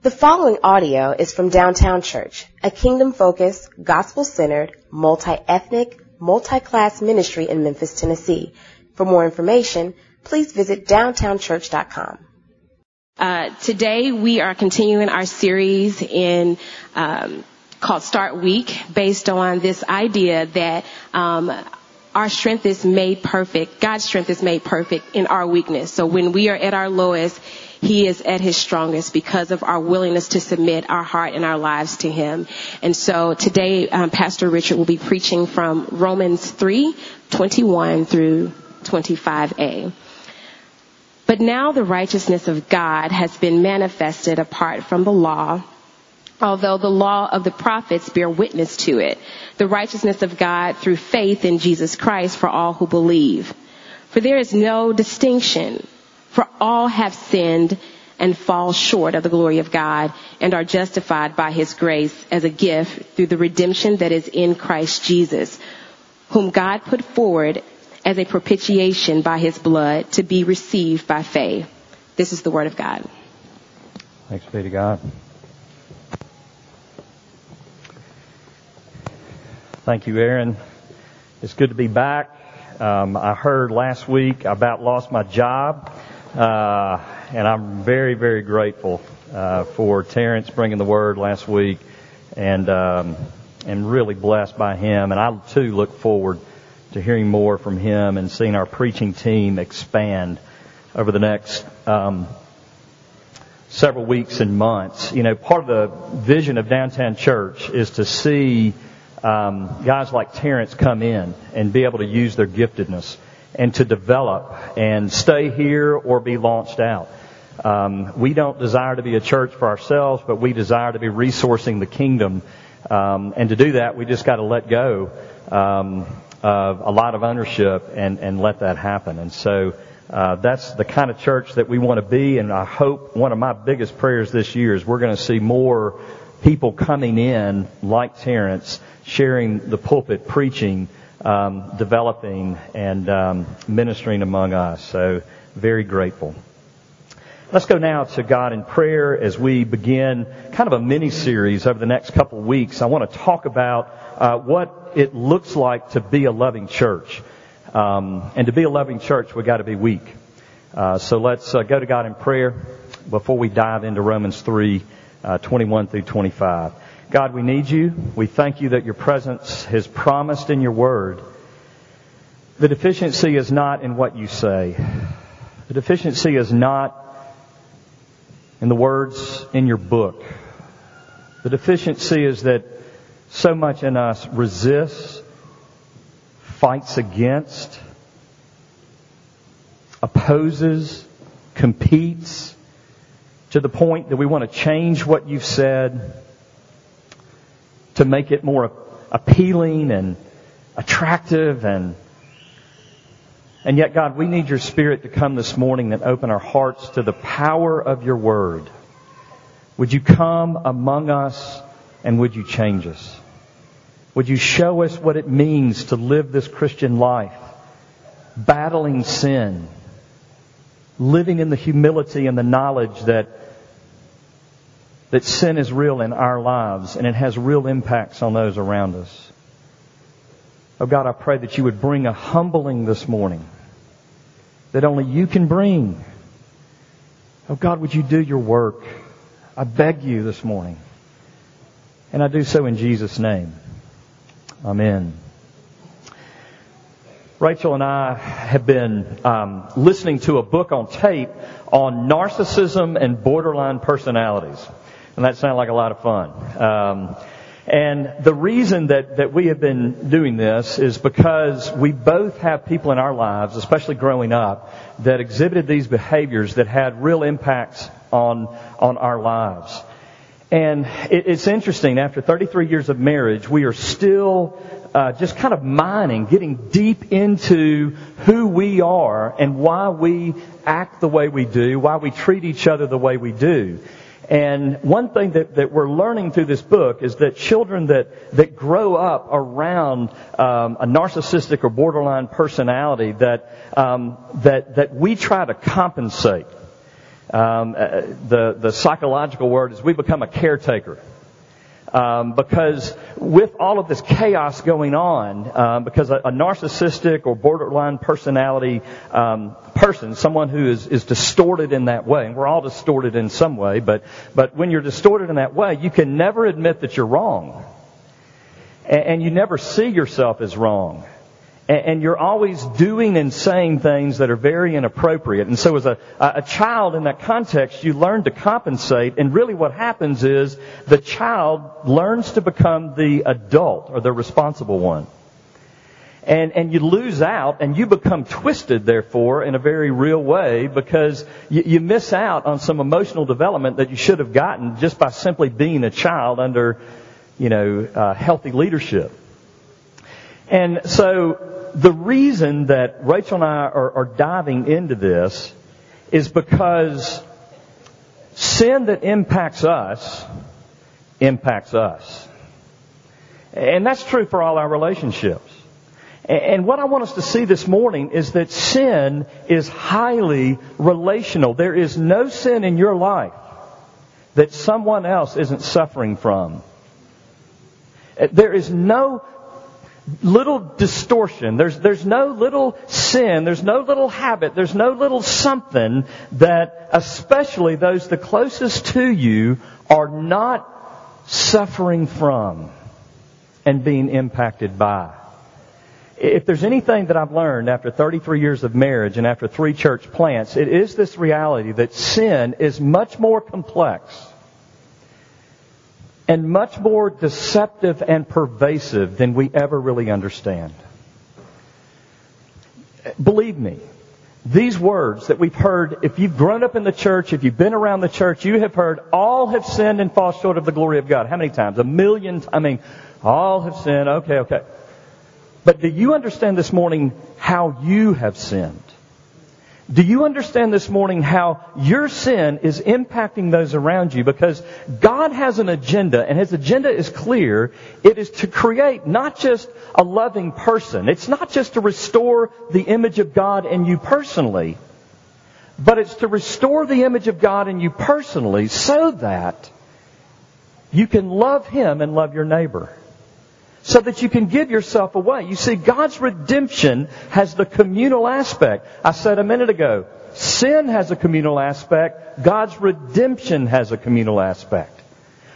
The following audio is from Downtown Church, a kingdom-focused, gospel-centered, multi-ethnic, multi-class ministry in Memphis, Tennessee. For more information, please visit downtownchurch.com. Uh, today we are continuing our series in um, called Start Week, based on this idea that um, our strength is made perfect. God's strength is made perfect in our weakness. So when we are at our lowest, he is at his strongest because of our willingness to submit our heart and our lives to him. And so today, um, Pastor Richard will be preaching from Romans 3, 21 through 25a. But now the righteousness of God has been manifested apart from the law, although the law of the prophets bear witness to it. The righteousness of God through faith in Jesus Christ for all who believe. For there is no distinction for all have sinned and fall short of the glory of God and are justified by his grace as a gift through the redemption that is in Christ Jesus, whom God put forward as a propitiation by his blood to be received by faith. This is the word of God. Thanks be to God. Thank you, Aaron. It's good to be back. Um, I heard last week I about lost my job. Uh, and I'm very, very grateful uh, for Terrence bringing the word last week, and um, and really blessed by him. And I too look forward to hearing more from him and seeing our preaching team expand over the next um, several weeks and months. You know, part of the vision of downtown church is to see um, guys like Terrence come in and be able to use their giftedness and to develop and stay here or be launched out. Um, we don't desire to be a church for ourselves, but we desire to be resourcing the kingdom. Um, and to do that, we just got to let go um, of a lot of ownership and, and let that happen. And so uh, that's the kind of church that we want to be. And I hope one of my biggest prayers this year is we're going to see more people coming in like Terrence, sharing the pulpit, preaching um, developing and um, ministering among us. So very grateful. Let's go now to God in prayer as we begin kind of a mini series over the next couple of weeks. I want to talk about uh, what it looks like to be a loving church. Um, and to be a loving church, we got to be weak. Uh, so let's uh, go to God in prayer before we dive into Romans 3, uh, 21 through 25. God, we need you. We thank you that your presence has promised in your word. The deficiency is not in what you say. The deficiency is not in the words in your book. The deficiency is that so much in us resists, fights against, opposes, competes to the point that we want to change what you've said to make it more appealing and attractive and and yet God, we need your spirit to come this morning and open our hearts to the power of your word. Would you come among us and would you change us? Would you show us what it means to live this Christian life, battling sin, living in the humility and the knowledge that that sin is real in our lives and it has real impacts on those around us. Oh God, I pray that you would bring a humbling this morning that only you can bring. Oh God, would you do your work? I beg you this morning. And I do so in Jesus' name. Amen. Rachel and I have been um, listening to a book on tape on narcissism and borderline personalities and that sounded like a lot of fun. Um, and the reason that, that we have been doing this is because we both have people in our lives, especially growing up, that exhibited these behaviors that had real impacts on, on our lives. And it, it's interesting, after 33 years of marriage, we are still uh, just kind of mining, getting deep into who we are and why we act the way we do, why we treat each other the way we do. And one thing that, that we're learning through this book is that children that, that grow up around um, a narcissistic or borderline personality that, um, that, that we try to compensate. Um, uh, the, the psychological word is we become a caretaker. Um, because with all of this chaos going on, um, because a, a, narcissistic or borderline personality um, person, someone who is, is distorted in that way, and we're all distorted in some way, but but when you're distorted in that way, you can never admit that you're wrong, and, and you never see yourself as wrong and you're always doing and saying things that are very inappropriate. And so as a, a child in that context, you learn to compensate, and really what happens is the child learns to become the adult or the responsible one. And, and you lose out and you become twisted, therefore, in a very real way because you, you miss out on some emotional development that you should have gotten just by simply being a child under, you know, uh, healthy leadership. And so the reason that Rachel and I are, are diving into this is because sin that impacts us impacts us. And that's true for all our relationships. And what I want us to see this morning is that sin is highly relational. There is no sin in your life that someone else isn't suffering from. There is no little distortion. There's, there's no little sin. There's no little habit. There's no little something that especially those the closest to you are not suffering from and being impacted by. If there's anything that I've learned after 33 years of marriage and after three church plants, it is this reality that sin is much more complex and much more deceptive and pervasive than we ever really understand. Believe me, these words that we've heard, if you've grown up in the church, if you've been around the church, you have heard, all have sinned and fall short of the glory of God. How many times? A million, I mean, all have sinned. Okay, okay. But do you understand this morning how you have sinned? Do you understand this morning how your sin is impacting those around you? Because God has an agenda, and His agenda is clear. It is to create not just a loving person. It's not just to restore the image of God in you personally, but it's to restore the image of God in you personally so that you can love Him and love your neighbor so that you can give yourself away. You see, God's redemption has the communal aspect. I said a minute ago, sin has a communal aspect, God's redemption has a communal aspect.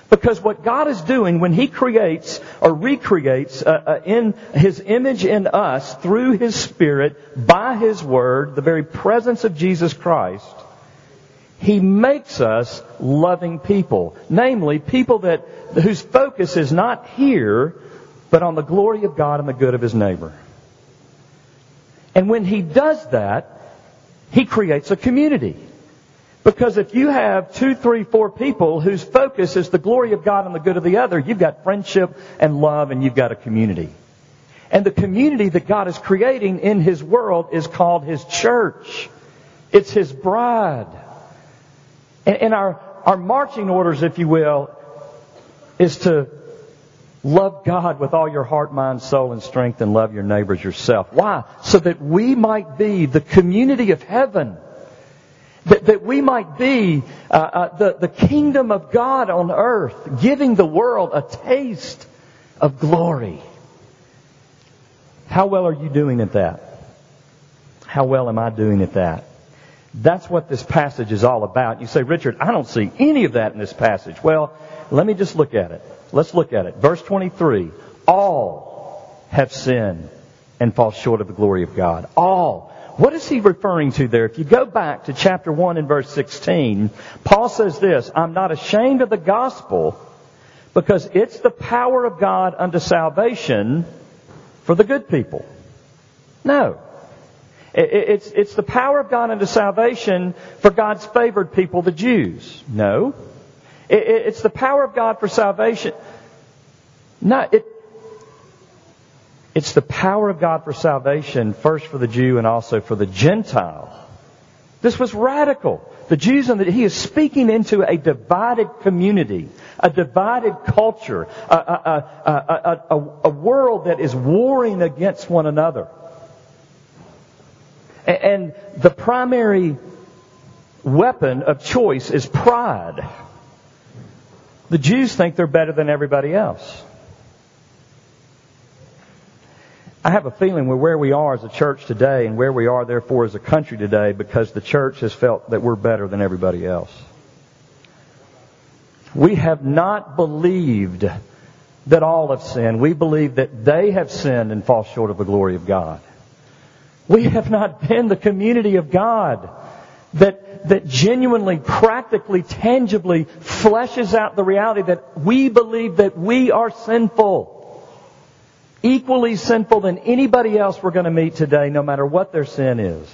Because what God is doing when He creates or recreates uh, uh, in His image in us through His Spirit, by His Word, the very presence of Jesus Christ, He makes us loving people. Namely, people that, whose focus is not here, but on the glory of God and the good of his neighbor. And when he does that, he creates a community. Because if you have two, three, four people whose focus is the glory of God and the good of the other, you've got friendship and love and you've got a community. And the community that God is creating in His world is called His church. It's His bride. And, our, our marching orders, if you will, is to Love God with all your heart, mind, soul, and strength, and love your neighbors yourself. Why? So that we might be the community of heaven. That, that we might be uh, uh, the, the kingdom of God on earth, giving the world a taste of glory. How well are you doing at that? How well am I doing at that? That's what this passage is all about. You say, Richard, I don't see any of that in this passage. Well, let me just look at it. Let's look at it. Verse 23. All have sinned and fall short of the glory of God. All. What is he referring to there? If you go back to chapter 1 and verse 16, Paul says this, I'm not ashamed of the gospel because it's the power of God unto salvation for the good people. No. It's, it's the power of God unto salvation for God's favored people, the Jews. No. It's the power of God for salvation. No, it, it's the power of God for salvation, first for the Jew and also for the Gentile. This was radical. The Jews and the, he is speaking into a divided community, a divided culture, a, a, a, a, a world that is warring against one another. And the primary weapon of choice is pride. The Jews think they're better than everybody else. I have a feeling we're where we are as a church today and where we are therefore as a country today because the church has felt that we're better than everybody else. We have not believed that all have sinned. We believe that they have sinned and fall short of the glory of God. We have not been the community of God that, that genuinely, practically, tangibly fleshes out the reality that we believe that we are sinful equally sinful than anybody else we're going to meet today, no matter what their sin is.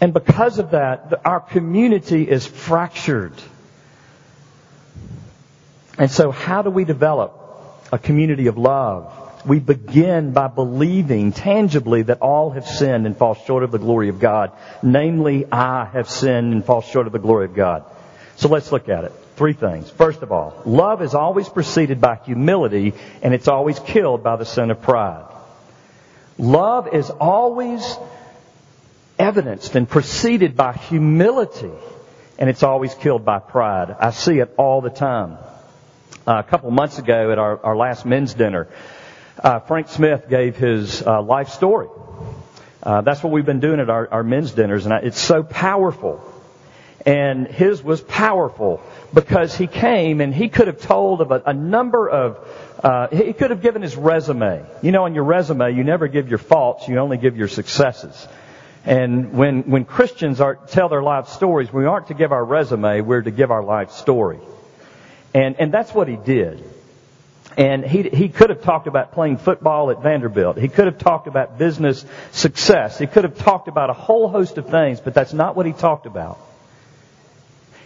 And because of that, our community is fractured. And so how do we develop a community of love? We begin by believing tangibly that all have sinned and fall short of the glory of God. Namely, I have sinned and fall short of the glory of God. So let's look at it. Three things. First of all, love is always preceded by humility and it's always killed by the sin of pride. Love is always evidenced and preceded by humility and it's always killed by pride. I see it all the time. Uh, a couple months ago at our, our last men's dinner, uh, Frank Smith gave his uh, life story. Uh, that's what we've been doing at our, our men's dinners, and I, it's so powerful. And his was powerful because he came and he could have told of a, a number of, uh, he could have given his resume. You know, on your resume, you never give your faults, you only give your successes. And when, when Christians are, tell their life stories, we aren't to give our resume, we're to give our life story. And, and that's what he did. And he, he could have talked about playing football at Vanderbilt. He could have talked about business success. He could have talked about a whole host of things, but that's not what he talked about.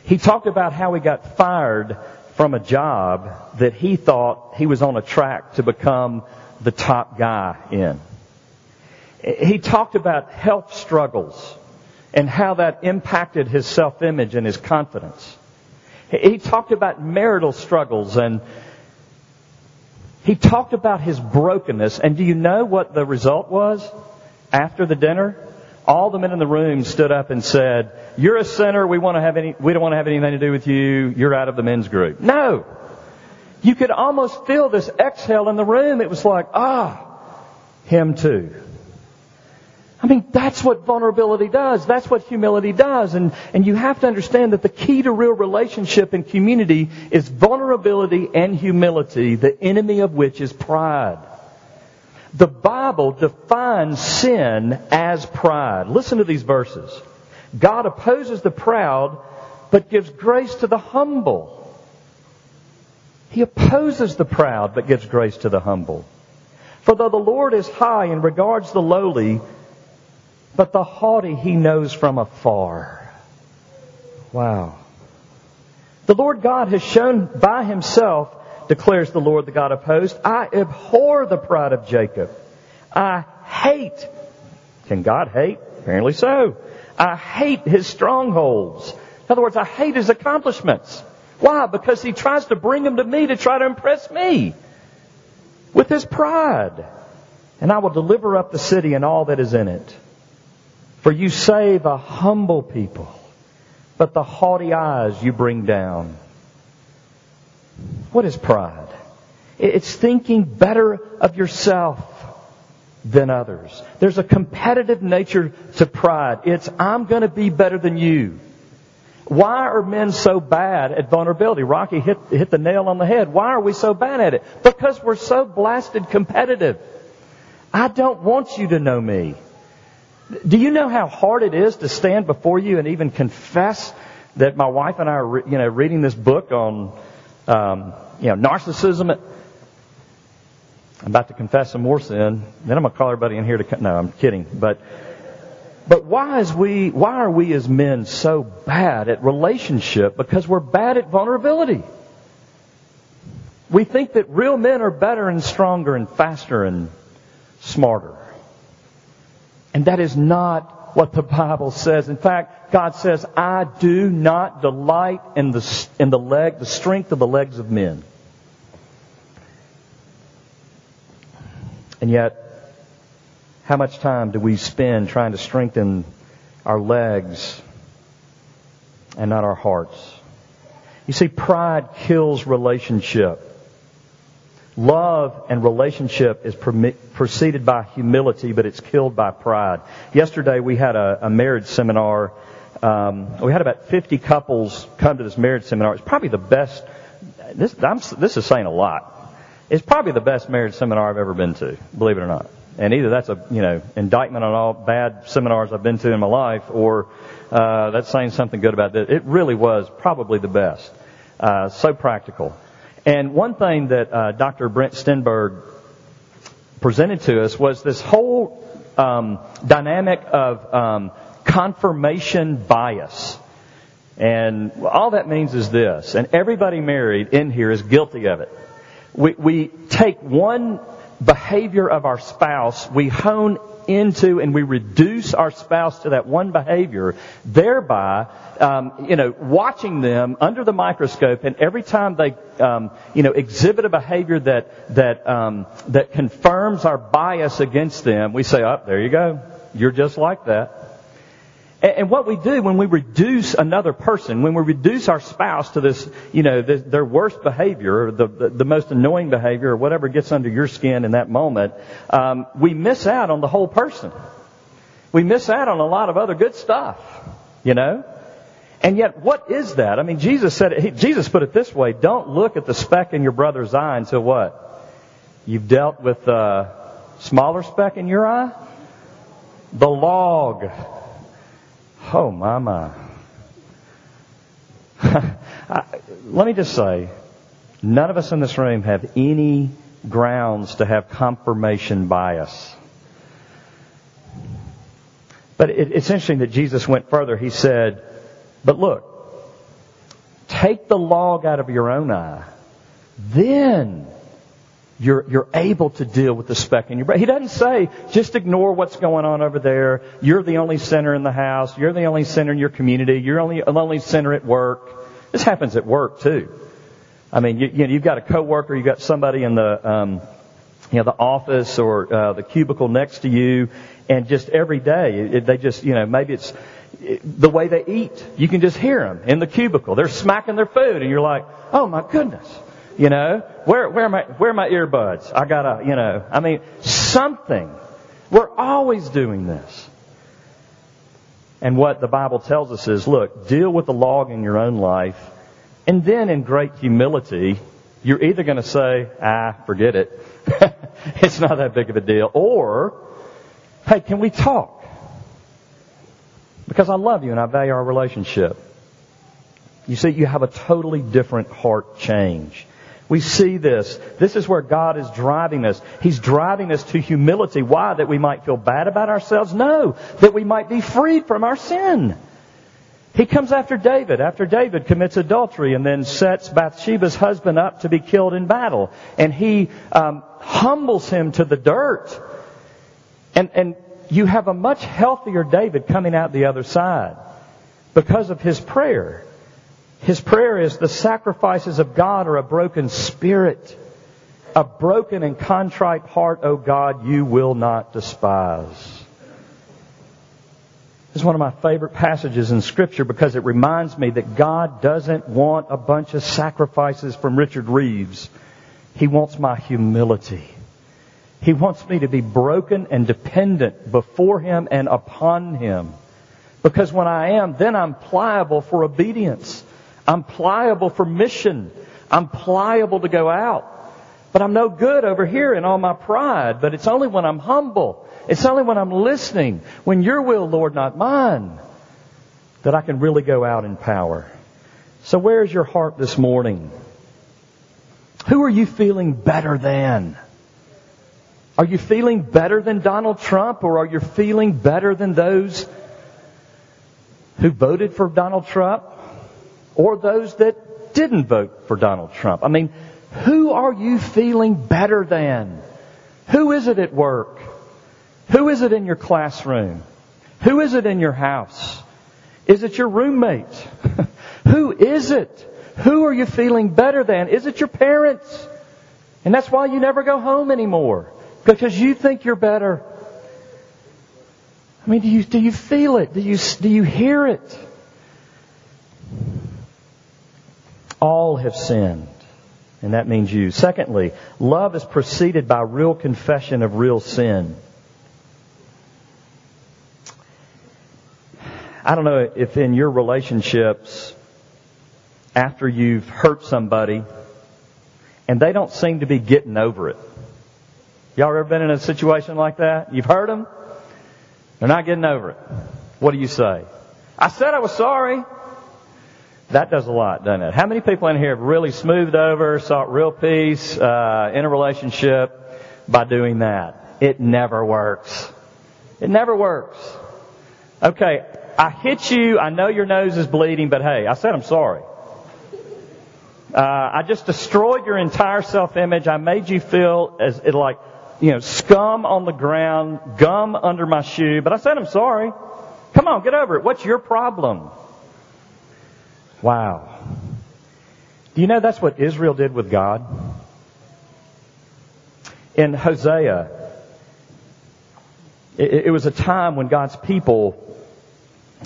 He talked about how he got fired from a job that he thought he was on a track to become the top guy in. He talked about health struggles and how that impacted his self-image and his confidence. He talked about marital struggles and he talked about his brokenness. And do you know what the result was after the dinner? all the men in the room stood up and said, "You're a sinner. We want to have any. We don't want to have anything to do with you. You're out of the men's group." No, you could almost feel this exhale in the room. It was like, ah, him too. I mean, that's what vulnerability does. That's what humility does. And, and you have to understand that the key to real relationship and community is vulnerability and humility, the enemy of which is pride. The Bible defines sin as pride. Listen to these verses. God opposes the proud, but gives grace to the humble. He opposes the proud, but gives grace to the humble. For though the Lord is high and regards the lowly, but the haughty he knows from afar. Wow. The Lord God has shown by himself declares the Lord, the God of hosts. I abhor the pride of Jacob. I hate. Can God hate? Apparently so. I hate his strongholds. In other words, I hate his accomplishments. Why? Because he tries to bring them to me to try to impress me with his pride. And I will deliver up the city and all that is in it. For you save a humble people, but the haughty eyes you bring down. What is pride? It's thinking better of yourself than others. There's a competitive nature to pride. It's, I'm gonna be better than you. Why are men so bad at vulnerability? Rocky hit, hit the nail on the head. Why are we so bad at it? Because we're so blasted competitive. I don't want you to know me. Do you know how hard it is to stand before you and even confess that my wife and I are, you know, reading this book on um, you know, narcissism. I'm about to confess some more sin. Then I'm gonna call everybody in here to. No, I'm kidding. But but why is we why are we as men so bad at relationship? Because we're bad at vulnerability. We think that real men are better and stronger and faster and smarter. And that is not what the Bible says. In fact, God says, I do not delight in the, in the leg, the strength of the legs of men. And yet, how much time do we spend trying to strengthen our legs, and not our hearts. You see, pride kills relationship. Love and relationship is preceded by humility, but it's killed by pride. Yesterday we had a, a marriage seminar. Um, we had about 50 couples come to this marriage seminar. It's probably the best. This, I'm, this is saying a lot. It's probably the best marriage seminar I've ever been to, believe it or not. And either that's a you know indictment on all bad seminars I've been to in my life, or uh, that's saying something good about this. It really was probably the best. Uh, so practical. And one thing that uh, Dr. Brent Stenberg presented to us was this whole um, dynamic of um, confirmation bias. And all that means is this, and everybody married in here is guilty of it. We, we take one behavior of our spouse, we hone into and we reduce our spouse to that one behavior, thereby, um, you know, watching them under the microscope, and every time they, um, you know, exhibit a behavior that that um, that confirms our bias against them, we say, "Up, oh, there you go. You're just like that." And what we do when we reduce another person, when we reduce our spouse to this, you know, their worst behavior, or the, the, the, most annoying behavior, or whatever gets under your skin in that moment, um, we miss out on the whole person. We miss out on a lot of other good stuff, you know. And yet, what is that? I mean, Jesus said, it, he, Jesus put it this way: Don't look at the speck in your brother's eye until what? You've dealt with the smaller speck in your eye, the log Oh, my, my. Let me just say, none of us in this room have any grounds to have confirmation bias. But it, it's interesting that Jesus went further. He said, but look, take the log out of your own eye. Then you're, you're able to deal with the speck in your brain. He doesn't say, just ignore what's going on over there. You're the only sinner in the house. You're the only sinner in your community. You're only, the only sinner at work. This happens at work too. I mean, you, you know, you've got a coworker, you've got somebody in the, um, you know, the office or uh, the cubicle next to you, and just every day it, they just, you know, maybe it's the way they eat. You can just hear them in the cubicle. They're smacking their food, and you're like, oh my goodness. You know, where where are my where are my earbuds? I gotta, you know, I mean, something. We're always doing this. And what the Bible tells us is, look, deal with the log in your own life, and then in great humility, you're either going to say, ah, forget it. it's not that big of a deal. Or, hey, can we talk? Because I love you and I value our relationship. You see, you have a totally different heart change. We see this. This is where God is driving us. He's driving us to humility. Why? That we might feel bad about ourselves? No. That we might be freed from our sin. He comes after David, after David commits adultery and then sets Bathsheba's husband up to be killed in battle. And he um, humbles him to the dirt. And, and you have a much healthier David coming out the other side because of his prayer. His prayer is, the sacrifices of God are a broken spirit. A broken and contrite heart, O God, you will not despise. This is one of my favorite passages in Scripture because it reminds me that God doesn't want a bunch of sacrifices from Richard Reeves. He wants my humility. He wants me to be broken and dependent before Him and upon Him. Because when I am, then I'm pliable for obedience. I'm pliable for mission. I'm pliable to go out. But I'm no good over here in all my pride. But it's only when I'm humble. It's only when I'm listening, when your will, Lord, not mine, that I can really go out in power. So where's your heart this morning? Who are you feeling better than? Are you feeling better than Donald Trump or are you feeling better than those who voted for Donald Trump? Or those that didn't vote for Donald Trump. I mean, who are you feeling better than? Who is it at work? Who is it in your classroom? Who is it in your house? Is it your roommate? Who is it? Who are you feeling better than? Is it your parents? And that's why you never go home anymore. Because you think you're better. I mean, do you, do you feel it? Do you, do you hear it? All have sinned. And that means you. Secondly, love is preceded by real confession of real sin. I don't know if in your relationships, after you've hurt somebody, and they don't seem to be getting over it. Y'all ever been in a situation like that? You've hurt them? They're not getting over it. What do you say? I said I was sorry. That does a lot, doesn't it? How many people in here have really smoothed over, sought real peace uh, in a relationship by doing that? It never works. It never works. Okay, I hit you. I know your nose is bleeding, but hey, I said I'm sorry. Uh, I just destroyed your entire self-image. I made you feel as it like, you know, scum on the ground, gum under my shoe. But I said I'm sorry. Come on, get over it. What's your problem? Wow. Do you know that's what Israel did with God? In Hosea, it, was a time when God's people,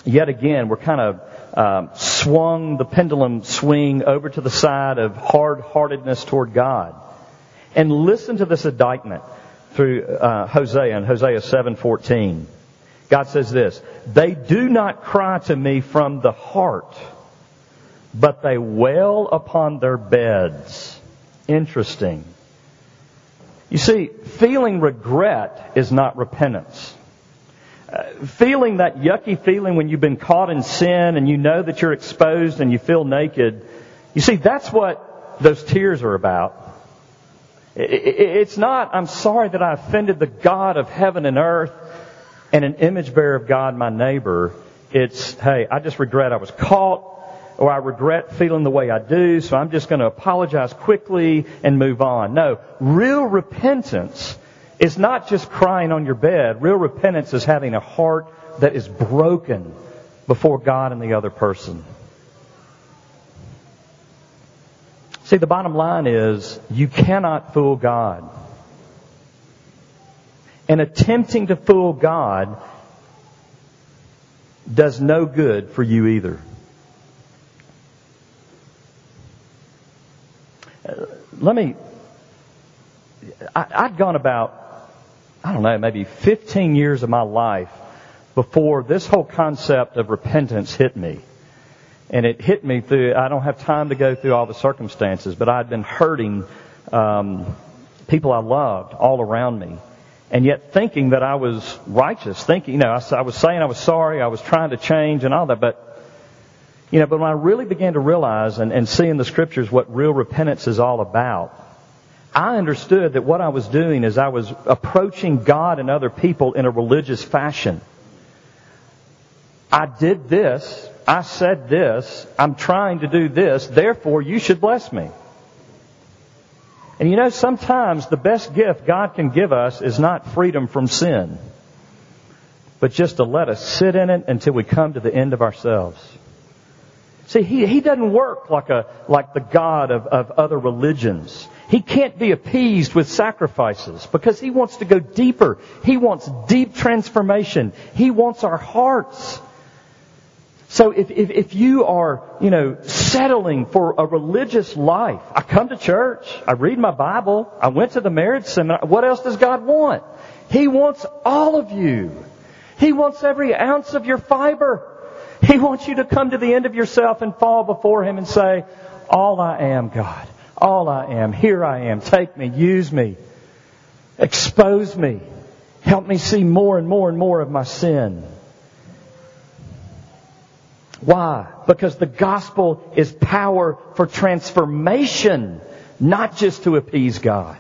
yet again, were kind of um, swung the pendulum swing over to the side of hard-heartedness toward God. And listen to this indictment through uh, Hosea in Hosea 7:14. God says this: "They do not cry to me from the heart." But they wail upon their beds. Interesting. You see, feeling regret is not repentance. Uh, feeling that yucky feeling when you've been caught in sin and you know that you're exposed and you feel naked, you see, that's what those tears are about. It's not, I'm sorry that I offended the God of heaven and earth and an image bearer of God, my neighbor. It's, hey, I just regret I was caught or I regret feeling the way I do, so I'm just going to apologize quickly and move on. No, real repentance is not just crying on your bed. Real repentance is having a heart that is broken before God and the other person. See, the bottom line is you cannot fool God. And attempting to fool God does no good for you either. Let me, I, I'd gone about, I don't know, maybe 15 years of my life before this whole concept of repentance hit me. And it hit me through, I don't have time to go through all the circumstances, but I'd been hurting um, people I loved all around me. And yet thinking that I was righteous, thinking, you know, I, I was saying I was sorry, I was trying to change and all that, but you know, but when I really began to realize and, and see in the scriptures what real repentance is all about, I understood that what I was doing is I was approaching God and other people in a religious fashion. I did this, I said this, I'm trying to do this, therefore you should bless me. And you know, sometimes the best gift God can give us is not freedom from sin, but just to let us sit in it until we come to the end of ourselves. See, he, he doesn't work like a, like the God of, of other religions. He can't be appeased with sacrifices because he wants to go deeper. He wants deep transformation. He wants our hearts. So if, if, if you are, you know, settling for a religious life, I come to church, I read my Bible, I went to the marriage seminar, what else does God want? He wants all of you. He wants every ounce of your fiber. He wants you to come to the end of yourself and fall before Him and say, all I am, God. All I am. Here I am. Take me. Use me. Expose me. Help me see more and more and more of my sin. Why? Because the gospel is power for transformation, not just to appease God.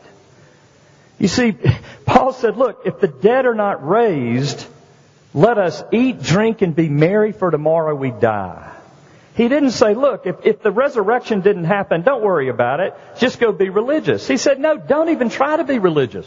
You see, Paul said, look, if the dead are not raised, let us eat, drink, and be merry, for tomorrow we die. He didn't say, look, if, if the resurrection didn't happen, don't worry about it. Just go be religious. He said, no, don't even try to be religious.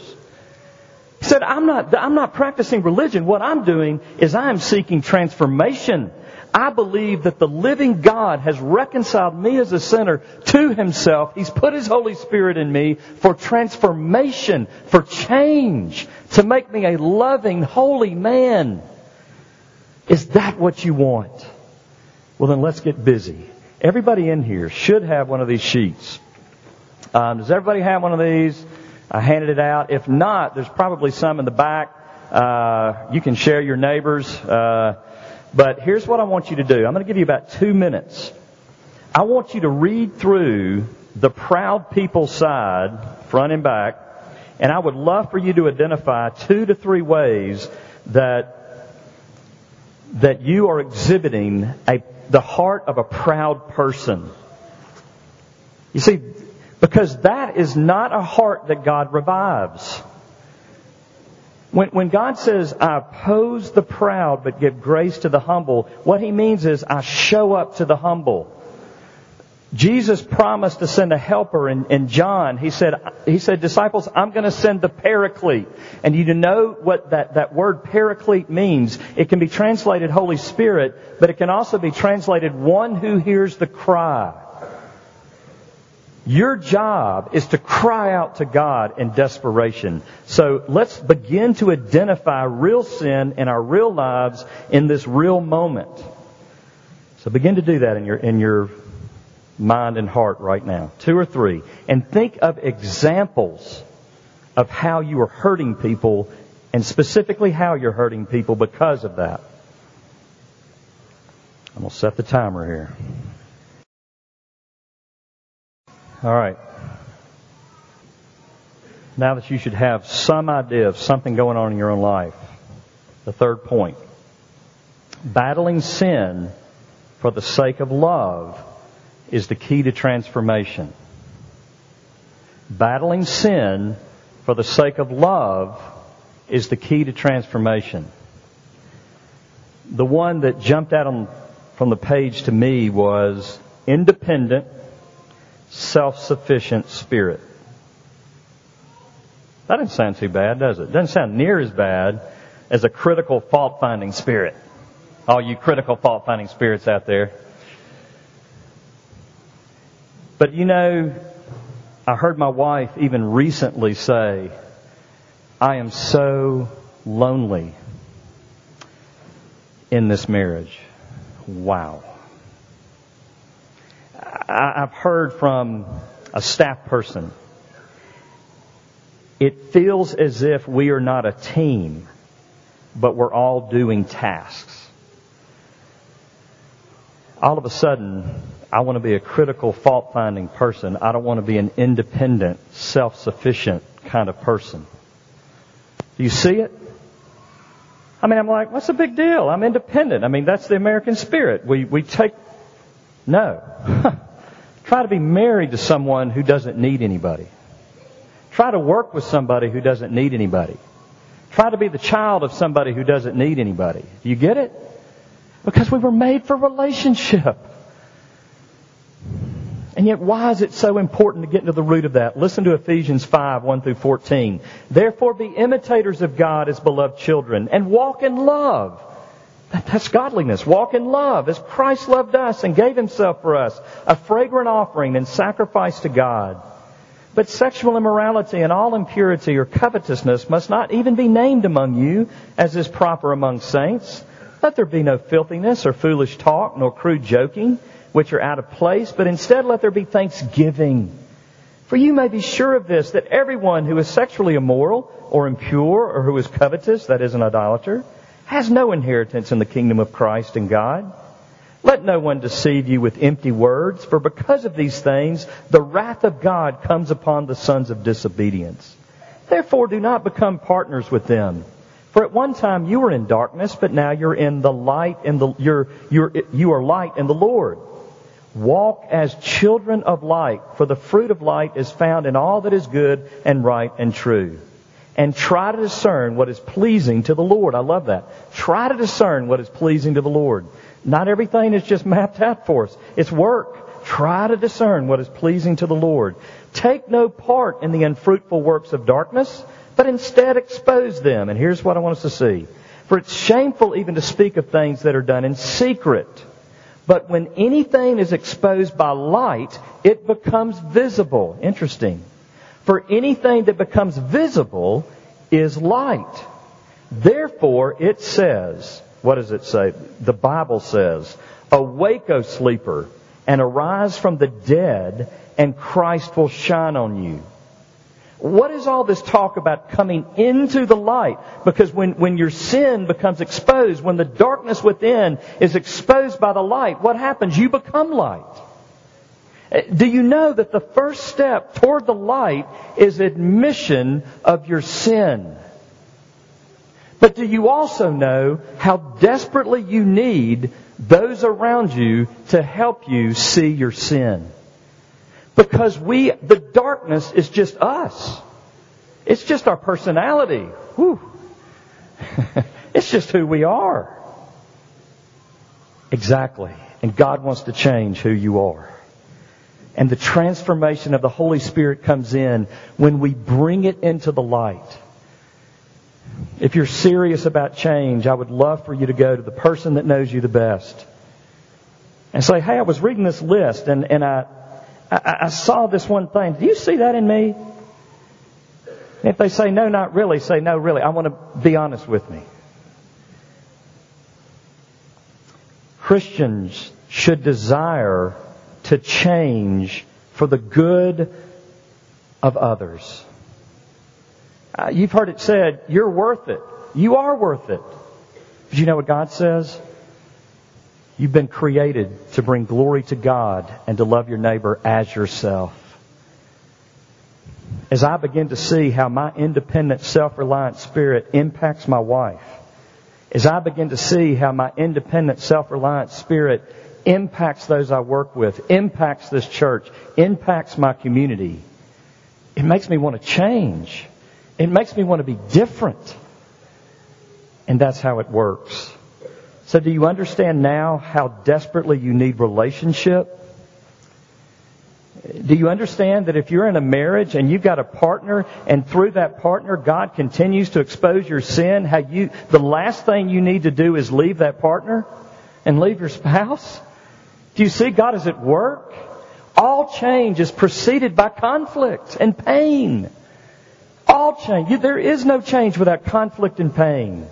He said, I'm not, I'm not practicing religion. What I'm doing is I am seeking transformation. I believe that the living God has reconciled me as a sinner to himself. He's put his Holy Spirit in me for transformation, for change, to make me a loving, holy man. Is that what you want? Well, then let's get busy. Everybody in here should have one of these sheets. Um, does everybody have one of these? I handed it out. If not, there's probably some in the back. Uh, you can share your neighbors. Uh, but here's what I want you to do. I'm going to give you about two minutes. I want you to read through the proud people side, front and back, and I would love for you to identify two to three ways that that you are exhibiting a, the heart of a proud person. You see, because that is not a heart that God revives. When, when God says, I oppose the proud but give grace to the humble, what he means is I show up to the humble. Jesus promised to send a helper in, in John. He said, he said, disciples, I'm going to send the paraclete. And you know what that, that word paraclete means. It can be translated Holy Spirit, but it can also be translated one who hears the cry. Your job is to cry out to God in desperation. So let's begin to identify real sin in our real lives in this real moment. So begin to do that in your, in your mind and heart right now. Two or three. And think of examples of how you are hurting people and specifically how you're hurting people because of that. I'm going to set the timer here. All right. Now that you should have some idea of something going on in your own life, the third point. Battling sin for the sake of love is the key to transformation. Battling sin for the sake of love is the key to transformation. The one that jumped out on, from the page to me was independent, self-sufficient spirit. That doesn't sound too bad, does it? it doesn't sound near as bad as a critical fault-finding spirit. All you critical fault-finding spirits out there. But you know, I heard my wife even recently say, I am so lonely in this marriage. Wow. I've heard from a staff person. It feels as if we are not a team, but we're all doing tasks. All of a sudden, I want to be a critical fault finding person. I don't want to be an independent, self sufficient kind of person. Do you see it? I mean, I'm like, what's the big deal? I'm independent. I mean, that's the American spirit. We, we take, no. Try to be married to someone who doesn't need anybody. Try to work with somebody who doesn't need anybody. Try to be the child of somebody who doesn't need anybody. Do you get it? Because we were made for relationship. And yet, why is it so important to get into the root of that? Listen to Ephesians 5, 1 through 14. Therefore be imitators of God as beloved children, and walk in love. That's godliness. Walk in love as Christ loved us and gave himself for us, a fragrant offering and sacrifice to God. But sexual immorality and all impurity or covetousness must not even be named among you, as is proper among saints. Let there be no filthiness or foolish talk, nor crude joking which are out of place, but instead let there be thanksgiving. For you may be sure of this, that everyone who is sexually immoral or impure or who is covetous, that is an idolater, has no inheritance in the kingdom of Christ and God. Let no one deceive you with empty words, for because of these things, the wrath of God comes upon the sons of disobedience. Therefore do not become partners with them. For at one time you were in darkness, but now you're in the light and the, you're, you're, you are light in the Lord. Walk as children of light, for the fruit of light is found in all that is good and right and true. And try to discern what is pleasing to the Lord. I love that. Try to discern what is pleasing to the Lord. Not everything is just mapped out for us. It's work. Try to discern what is pleasing to the Lord. Take no part in the unfruitful works of darkness, but instead expose them. And here's what I want us to see. For it's shameful even to speak of things that are done in secret. But when anything is exposed by light, it becomes visible. Interesting. For anything that becomes visible is light. Therefore, it says, What does it say? The Bible says, Awake, O sleeper, and arise from the dead, and Christ will shine on you. What is all this talk about coming into the light? Because when, when your sin becomes exposed, when the darkness within is exposed by the light, what happens? You become light. Uh, do you know that the first step toward the light is admission of your sin? But do you also know how desperately you need those around you to help you see your sin? Because we, the darkness is just us. It's just our personality. Whew. it's just who we are. Exactly. And God wants to change who you are. And the transformation of the Holy Spirit comes in when we bring it into the light. If you're serious about change, I would love for you to go to the person that knows you the best and say, hey, I was reading this list and, and I, I, I saw this one thing. Do you see that in me? If they say, no, not really, say, no, really. I want to be honest with me. Christians should desire to change for the good of others. Uh, you've heard it said, you're worth it. You are worth it. But you know what God says? You've been created to bring glory to God and to love your neighbor as yourself. As I begin to see how my independent, self-reliant spirit impacts my wife, as I begin to see how my independent, self-reliant spirit impacts those I work with, impacts this church, impacts my community, it makes me want to change. It makes me want to be different. And that's how it works. So do you understand now how desperately you need relationship? Do you understand that if you're in a marriage and you've got a partner and through that partner God continues to expose your sin, how you, the last thing you need to do is leave that partner and leave your spouse? Do you see God is at work? All change is preceded by conflict and pain. All change. There is no change without conflict and pain.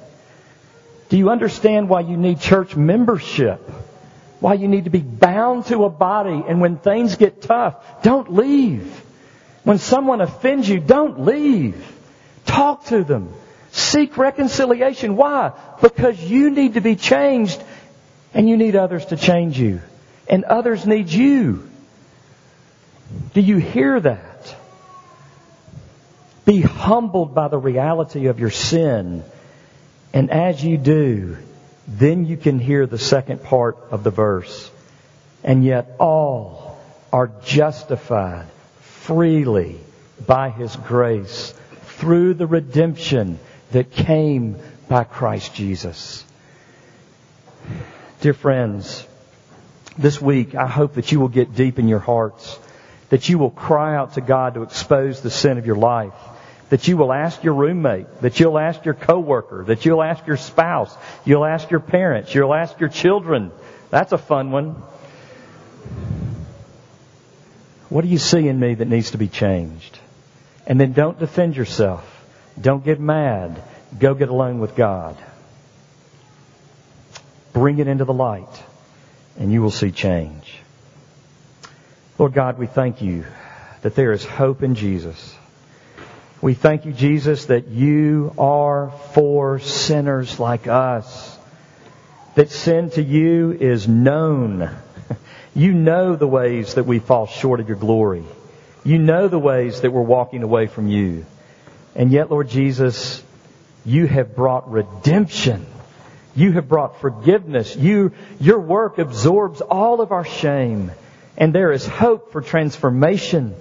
Do you understand why you need church membership? Why you need to be bound to a body and when things get tough, don't leave. When someone offends you, don't leave. Talk to them. Seek reconciliation. Why? Because you need to be changed and you need others to change you. And others need you. Do you hear that? Be humbled by the reality of your sin and as you do, then you can hear the second part of the verse. And yet all are justified freely by His grace through the redemption that came by Christ Jesus. Dear friends, this week I hope that you will get deep in your hearts, that you will cry out to God to expose the sin of your life that you will ask your roommate, that you'll ask your coworker, that you'll ask your spouse, you'll ask your parents, you'll ask your children. That's a fun one. What do you see in me that needs to be changed? And then don't defend yourself. Don't get mad. Go get alone with God. Bring it into the light and you will see change. Lord God, we thank you that there is hope in Jesus. We thank you, Jesus, that you are for sinners like us. That sin to you is known. You know the ways that we fall short of your glory. You know the ways that we're walking away from you. And yet, Lord Jesus, you have brought redemption. You have brought forgiveness. You, your work absorbs all of our shame. And there is hope for transformation.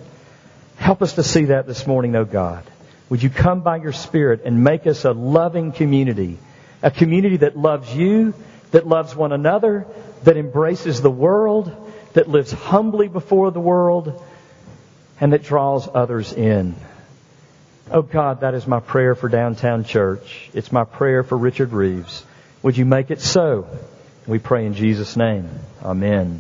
Help us to see that this morning, O oh God. Would you come by your Spirit and make us a loving community? A community that loves you, that loves one another, that embraces the world, that lives humbly before the world, and that draws others in. Oh God, that is my prayer for Downtown Church. It's my prayer for Richard Reeves. Would you make it so? We pray in Jesus' name. Amen.